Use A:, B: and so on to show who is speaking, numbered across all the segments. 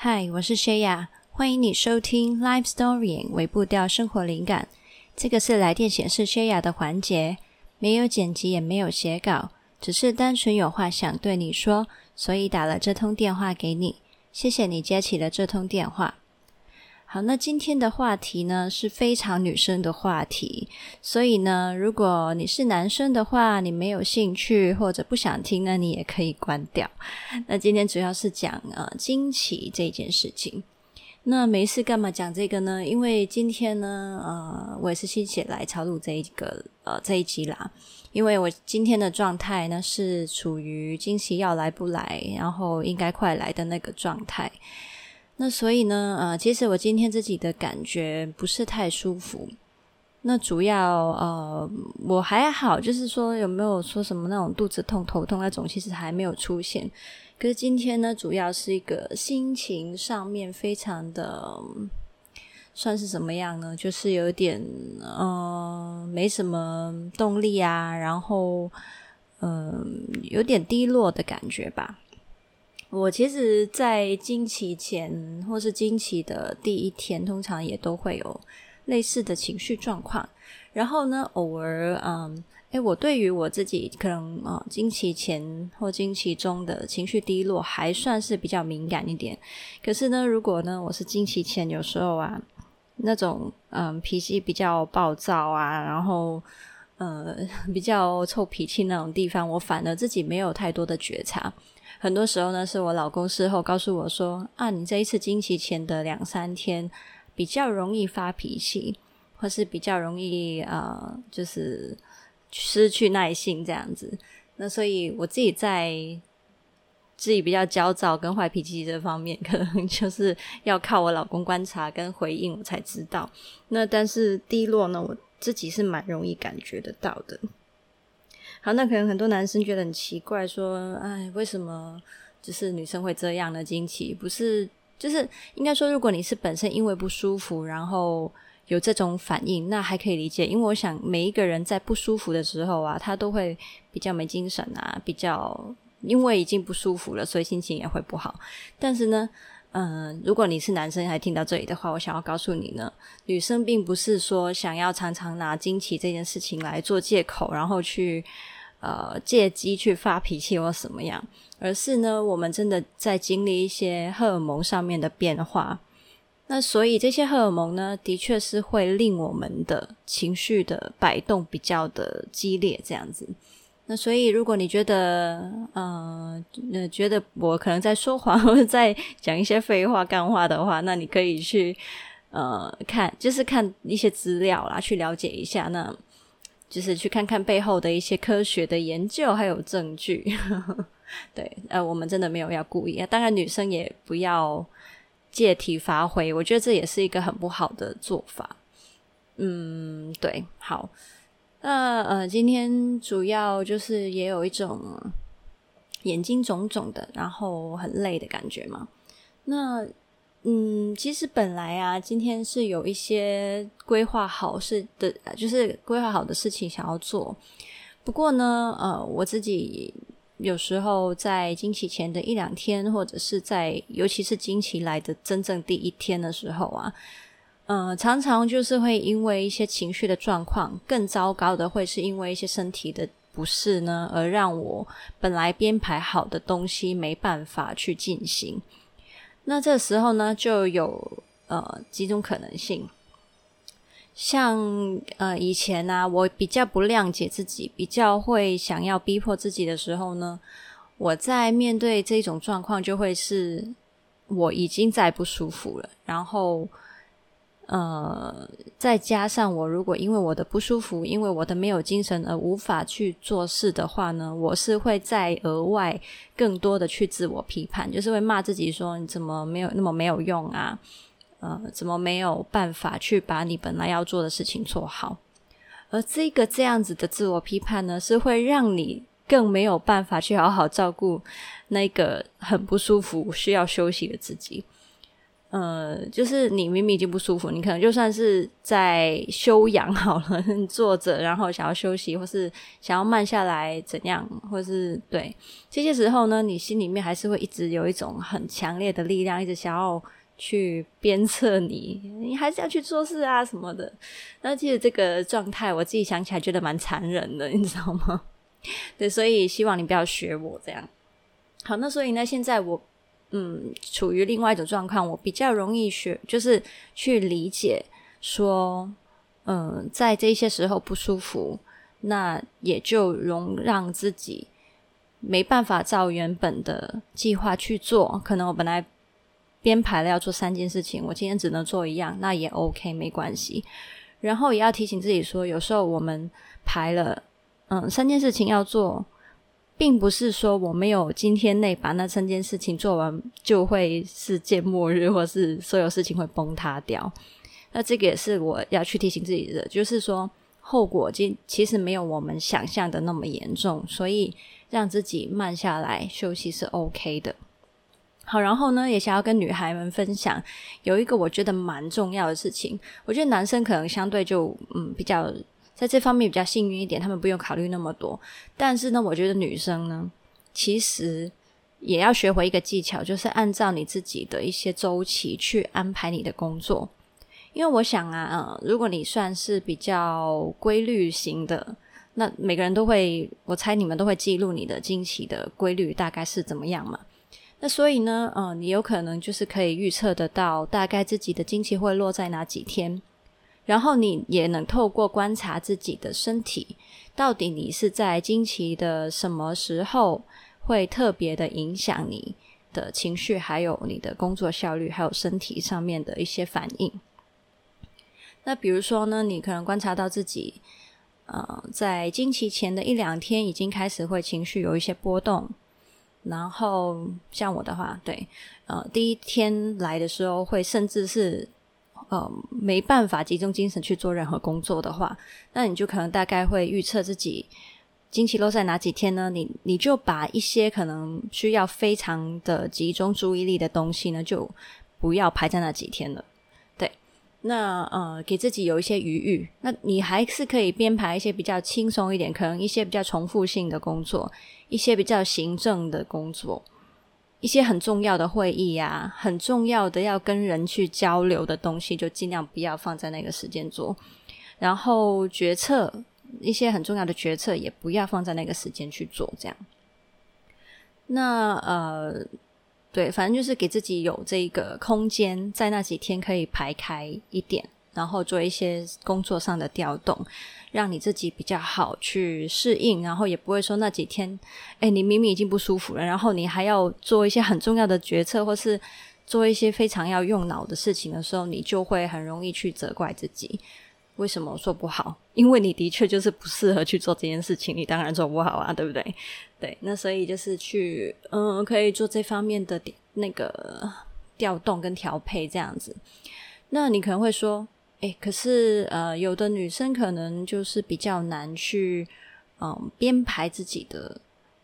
A: 嗨，我是谢雅，欢迎你收听 Live Story 微步调生活灵感。这个是来电显示谢雅的环节，没有剪辑，也没有写稿，只是单纯有话想对你说，所以打了这通电话给你。谢谢你接起了这通电话。好，那今天的话题呢，是非常女生的话题，所以呢，如果你是男生的话，你没有兴趣或者不想听那，你也可以关掉。那今天主要是讲呃经期这件事情。那没事干嘛讲这个呢？因为今天呢，呃，我也是心血来潮录这一个呃这一集啦。因为我今天的状态呢，是处于经期要来不来，然后应该快来的那个状态。那所以呢，呃，其实我今天自己的感觉不是太舒服。那主要呃，我还好，就是说有没有说什么那种肚子痛、头痛那种，其实还没有出现。可是今天呢，主要是一个心情上面非常的，算是什么样呢？就是有点嗯、没什么动力啊，然后嗯、有点低落的感觉吧。我其实，在经期前或是经期的第一天，通常也都会有类似的情绪状况。然后呢，偶尔，嗯，诶，我对于我自己可能啊，经期前或经期中的情绪低落，还算是比较敏感一点。可是呢，如果呢，我是经期前，有时候啊，那种嗯脾气比较暴躁啊，然后呃 比较臭脾气那种地方，我反而自己没有太多的觉察。很多时候呢，是我老公事后告诉我说：“啊，你这一次经期前的两三天比较容易发脾气，或是比较容易呃，就是失去耐性这样子。”那所以我自己在自己比较焦躁跟坏脾气这方面，可能就是要靠我老公观察跟回应，我才知道。那但是低落呢，我自己是蛮容易感觉得到的。好，那可能很多男生觉得很奇怪，说：“哎，为什么就是女生会这样呢？惊奇不是就是应该说，如果你是本身因为不舒服，然后有这种反应，那还可以理解。因为我想每一个人在不舒服的时候啊，他都会比较没精神啊，比较因为已经不舒服了，所以心情也会不好。但是呢。”嗯，如果你是男生还听到这里的话，我想要告诉你呢，女生并不是说想要常常拿惊奇这件事情来做借口，然后去呃借机去发脾气或什么样，而是呢，我们真的在经历一些荷尔蒙上面的变化。那所以这些荷尔蒙呢，的确是会令我们的情绪的摆动比较的激烈，这样子。那所以，如果你觉得，呃，觉得我可能在说谎或者在讲一些废话、干话的话，那你可以去，呃，看，就是看一些资料啦，去了解一下，那就是去看看背后的一些科学的研究还有证据。对，呃，我们真的没有要故意，当然女生也不要借题发挥，我觉得这也是一个很不好的做法。嗯，对，好。那呃，今天主要就是也有一种眼睛肿肿的，然后很累的感觉嘛。那嗯，其实本来啊，今天是有一些规划好事的，就是规划好的事情想要做。不过呢，呃，我自己有时候在经期前的一两天，或者是在尤其是经期来的真正第一天的时候啊。呃，常常就是会因为一些情绪的状况，更糟糕的会是因为一些身体的不适呢，而让我本来编排好的东西没办法去进行。那这时候呢，就有呃几种可能性，像呃以前呢、我比较不谅解自己，比较会想要逼迫自己的时候呢，我在面对这种状况，就会是我已经在不舒服了，然后。呃，再加上我如果因为我的不舒服，因为我的没有精神而无法去做事的话呢，我是会再额外更多的去自我批判，就是会骂自己说，你怎么没有那么没有用啊？呃，怎么没有办法去把你本来要做的事情做好？而这个这样子的自我批判呢，是会让你更没有办法去好好照顾那个很不舒服需要休息的自己。呃，就是你明明已经不舒服，你可能就算是在休养好了，坐着，然后想要休息，或是想要慢下来，怎样，或是对这些时候呢，你心里面还是会一直有一种很强烈的力量，一直想要去鞭策你，你还是要去做事啊什么的。那其实这个状态，我自己想起来觉得蛮残忍的，你知道吗？对，所以希望你不要学我这样。好，那所以呢，现在我。嗯，处于另外一种状况，我比较容易学，就是去理解说，嗯，在这些时候不舒服，那也就容让自己没办法照原本的计划去做。可能我本来编排了要做三件事情，我今天只能做一样，那也 OK，没关系。然后也要提醒自己说，有时候我们排了，嗯，三件事情要做。并不是说我没有今天内把那三件事情做完，就会世界末日，或是所有事情会崩塌掉。那这个也是我要去提醒自己的，就是说后果其实没有我们想象的那么严重，所以让自己慢下来休息是 OK 的。好，然后呢，也想要跟女孩们分享，有一个我觉得蛮重要的事情。我觉得男生可能相对就嗯比较。在这方面比较幸运一点，他们不用考虑那么多。但是呢，我觉得女生呢，其实也要学会一个技巧，就是按照你自己的一些周期去安排你的工作。因为我想啊，嗯，如果你算是比较规律型的，那每个人都会，我猜你们都会记录你的经期的规律大概是怎么样嘛。那所以呢，嗯，你有可能就是可以预测得到大概自己的经期会落在哪几天。然后你也能透过观察自己的身体，到底你是在经期的什么时候会特别的影响你的情绪，还有你的工作效率，还有身体上面的一些反应。那比如说呢，你可能观察到自己，呃，在经期前的一两天已经开始会情绪有一些波动，然后像我的话，对，呃，第一天来的时候会甚至是。呃，没办法集中精神去做任何工作的话，那你就可能大概会预测自己经期落在哪几天呢？你你就把一些可能需要非常的集中注意力的东西呢，就不要排在那几天了。对，那呃，给自己有一些余裕。那你还是可以编排一些比较轻松一点，可能一些比较重复性的工作，一些比较行政的工作。一些很重要的会议啊，很重要的要跟人去交流的东西，就尽量不要放在那个时间做。然后决策，一些很重要的决策也不要放在那个时间去做。这样，那呃，对，反正就是给自己有这个空间，在那几天可以排开一点，然后做一些工作上的调动。让你自己比较好去适应，然后也不会说那几天，哎，你明明已经不舒服了，然后你还要做一些很重要的决策，或是做一些非常要用脑的事情的时候，你就会很容易去责怪自己。为什么做不好？因为你的确就是不适合去做这件事情，你当然做不好啊，对不对？对，那所以就是去，嗯，可以做这方面的那个调动跟调配这样子。那你可能会说。诶，可是呃，有的女生可能就是比较难去嗯编排自己的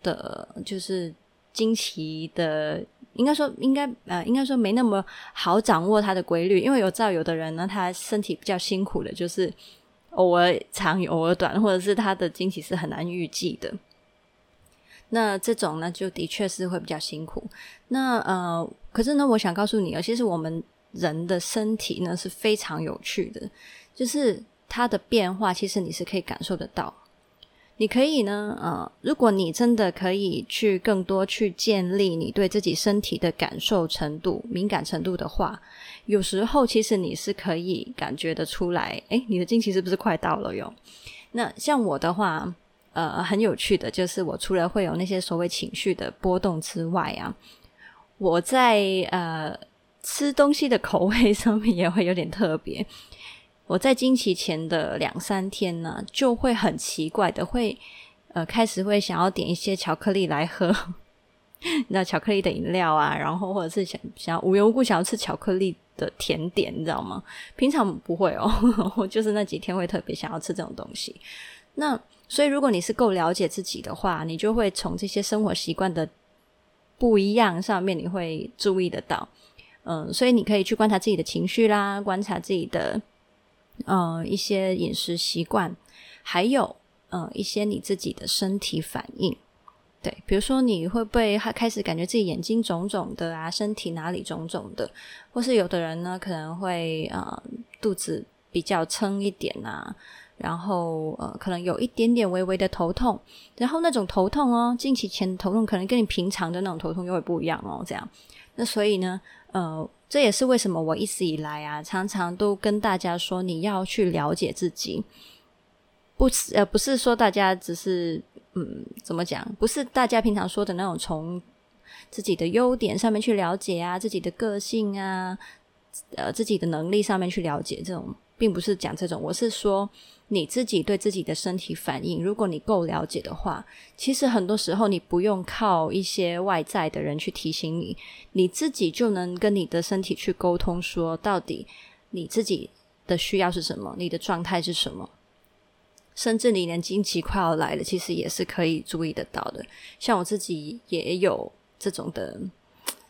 A: 的，就是经期的，应该说应该呃应该说没那么好掌握它的规律，因为有知道有的人呢，他身体比较辛苦的，就是偶尔长偶尔短，或者是他的经期是很难预计的。那这种呢，就的确是会比较辛苦。那呃，可是呢，我想告诉你啊，其实我们。人的身体呢是非常有趣的，就是它的变化，其实你是可以感受得到。你可以呢，呃，如果你真的可以去更多去建立你对自己身体的感受程度、敏感程度的话，有时候其实你是可以感觉得出来，诶，你的经期是不是快到了哟？那像我的话，呃，很有趣的就是，我除了会有那些所谓情绪的波动之外啊，我在呃。吃东西的口味 上面也会有点特别。我在经期前的两三天呢，就会很奇怪的会，呃，开始会想要点一些巧克力来喝，那巧克力的饮料啊，然后或者是想想无缘无故想要吃巧克力的甜点，你知道吗？平常不会哦，我就是那几天会特别想要吃这种东西。那所以如果你是够了解自己的话，你就会从这些生活习惯的不一样上面，你会注意得到。嗯，所以你可以去观察自己的情绪啦，观察自己的呃一些饮食习惯，还有呃一些你自己的身体反应。对，比如说你会不会开始感觉自己眼睛肿肿的啊，身体哪里肿肿的，或是有的人呢可能会呃肚子比较撑一点啊，然后呃可能有一点点微微的头痛，然后那种头痛哦，近期前头痛可能跟你平常的那种头痛又会不一样哦，这样。那所以呢，呃，这也是为什么我一直以来啊，常常都跟大家说，你要去了解自己，不是呃，不是说大家只是嗯，怎么讲？不是大家平常说的那种从自己的优点上面去了解啊，自己的个性啊，呃，自己的能力上面去了解这种。并不是讲这种，我是说你自己对自己的身体反应，如果你够了解的话，其实很多时候你不用靠一些外在的人去提醒你，你自己就能跟你的身体去沟通，说到底你自己的需要是什么，你的状态是什么，甚至你连经期快要来了，其实也是可以注意得到的。像我自己也有这种的，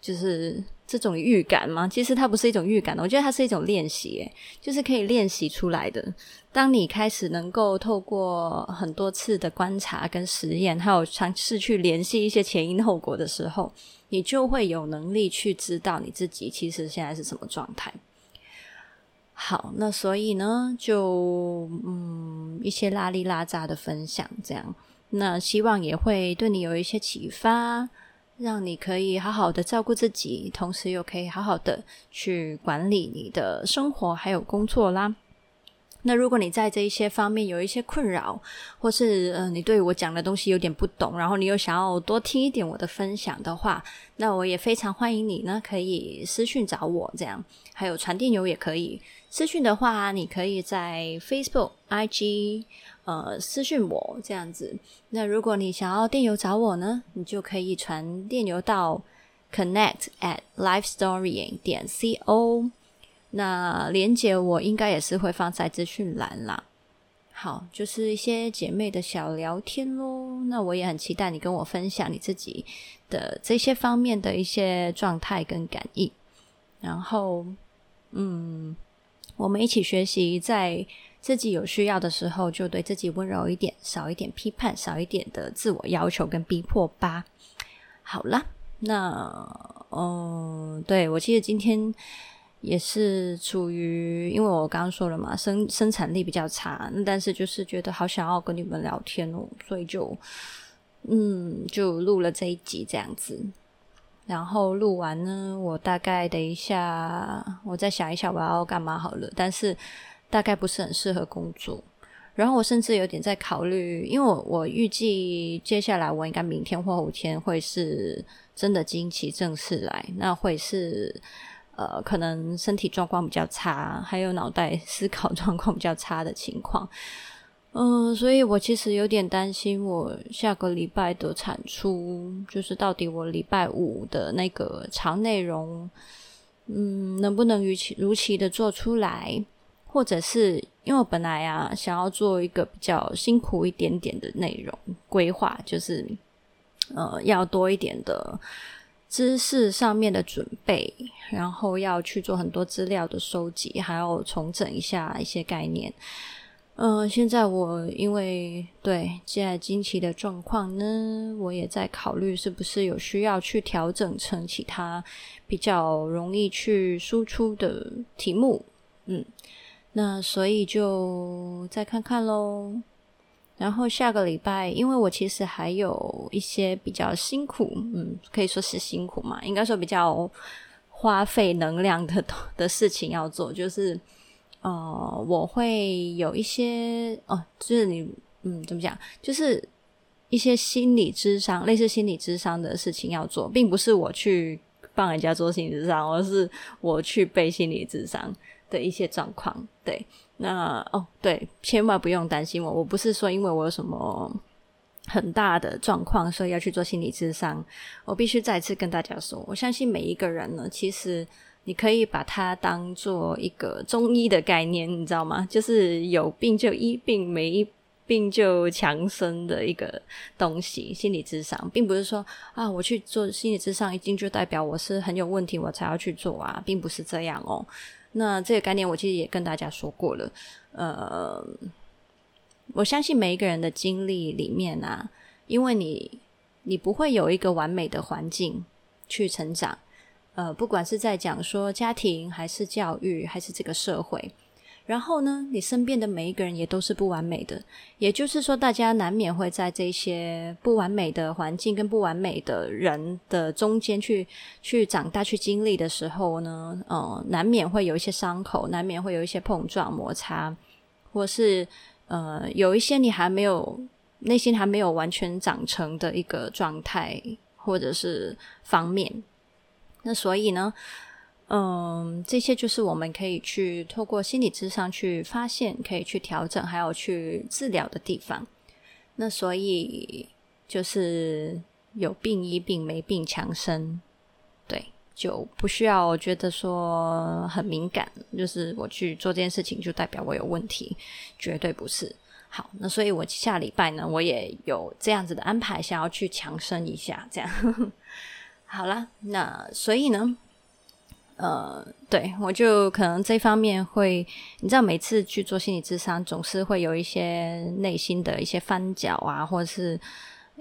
A: 就是。这种预感吗？其实它不是一种预感，我觉得它是一种练习，诶，就是可以练习出来的。当你开始能够透过很多次的观察跟实验，还有尝试去联系一些前因后果的时候，你就会有能力去知道你自己其实现在是什么状态。好，那所以呢，就嗯一些拉里拉杂的分享，这样，那希望也会对你有一些启发。让你可以好好的照顾自己，同时又可以好好的去管理你的生活还有工作啦。那如果你在这一些方面有一些困扰，或是呃你对我讲的东西有点不懂，然后你又想要多听一点我的分享的话，那我也非常欢迎你呢，可以私讯找我，这样还有传电邮也可以。私讯的话，你可以在 Facebook、IG。呃，私讯我这样子。那如果你想要电邮找我呢，你就可以传电邮到 connect at lifestorying 点 co。那连结我应该也是会放在资讯栏啦。好，就是一些姐妹的小聊天咯。那我也很期待你跟我分享你自己的这些方面的一些状态跟感应。然后，嗯，我们一起学习在。自己有需要的时候，就对自己温柔一点，少一点批判，少一点的自我要求跟逼迫吧。好啦，那嗯，对，我其实今天也是处于，因为我刚刚说了嘛，生生产力比较差，但是就是觉得好想要跟你们聊天哦，所以就嗯，就录了这一集这样子。然后录完呢，我大概等一下，我再想一下我要干嘛好了，但是。大概不是很适合工作，然后我甚至有点在考虑，因为我我预计接下来我应该明天或后天会是真的经期正式来，那会是呃可能身体状况比较差，还有脑袋思考状况比较差的情况，嗯、所以我其实有点担心我下个礼拜的产出，就是到底我礼拜五的那个长内容，嗯，能不能如期如期的做出来？或者是因为我本来啊想要做一个比较辛苦一点点的内容规划，就是呃要多一点的知识上面的准备，然后要去做很多资料的收集，还要重整一下一些概念。嗯、现在我因为对现在经期的状况呢，我也在考虑是不是有需要去调整成其他比较容易去输出的题目，嗯。那所以就再看看喽。然后下个礼拜，因为我其实还有一些比较辛苦，嗯，可以说是辛苦嘛，应该说比较花费能量的的事情要做，就是呃，我会有一些哦，就是你嗯，怎么讲，就是一些心理咨商，类似心理咨商的事情要做，并不是我去帮人家做心理咨商，而是我去背心理咨商。的一些状况，对，那哦，对，千万不用担心我，我不是说因为我有什么很大的状况，所以要去做心理咨商。我必须再次跟大家说，我相信每一个人呢，其实你可以把它当做一个中医的概念，你知道吗？就是有病就医病，没病就强身的一个东西。心理咨商并不是说啊，我去做心理咨商一定就代表我是很有问题，我才要去做啊，并不是这样哦。那这个概念我其实也跟大家说过了。呃，我相信每一个人的经历里面啊，因为你你不会有一个完美的环境去成长。呃，不管是在讲说家庭，还是教育，还是这个社会，然后呢，你身边的每一个人也都是不完美的。也就是说，大家难免会在这些不完美的环境跟不完美的人的中间去去长大、去经历的时候呢，呃，难免会有一些伤口，难免会有一些碰撞、摩擦，或是呃，有一些你还没有内心还没有完全长成的一个状态，或者是方面。那所以呢，嗯，这些就是我们可以去透过心理咨商去发现，可以去调整，还有去治疗的地方。那所以就是有病医病，没病强身，对，就不需要觉得说很敏感，就是我去做这件事情就代表我有问题，绝对不是。好，那所以我下礼拜呢，我也有这样子的安排，想要去强身一下，这样。好啦，那所以呢，呃，对，我就可能这方面会，你知道，每次去做心理咨商，总是会有一些内心的一些翻搅啊，或者是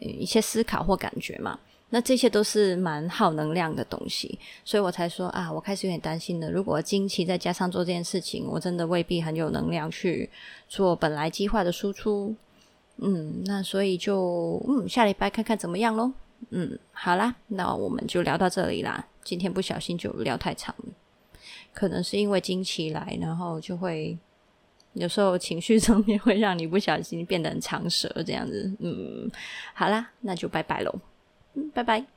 A: 一些思考或感觉嘛。那这些都是蛮耗能量的东西，所以我才说啊，我开始有点担心了。如果经期再加上做这件事情，我真的未必很有能量去做本来计划的输出。嗯，那所以就嗯，下礼拜看看怎么样喽。嗯，好啦，那我们就聊到这里啦。今天不小心就聊太长了，可能是因为经期来，然后就会有时候情绪上面会让你不小心变得很长舌这样子。嗯，好啦，那就拜拜喽。嗯，拜拜。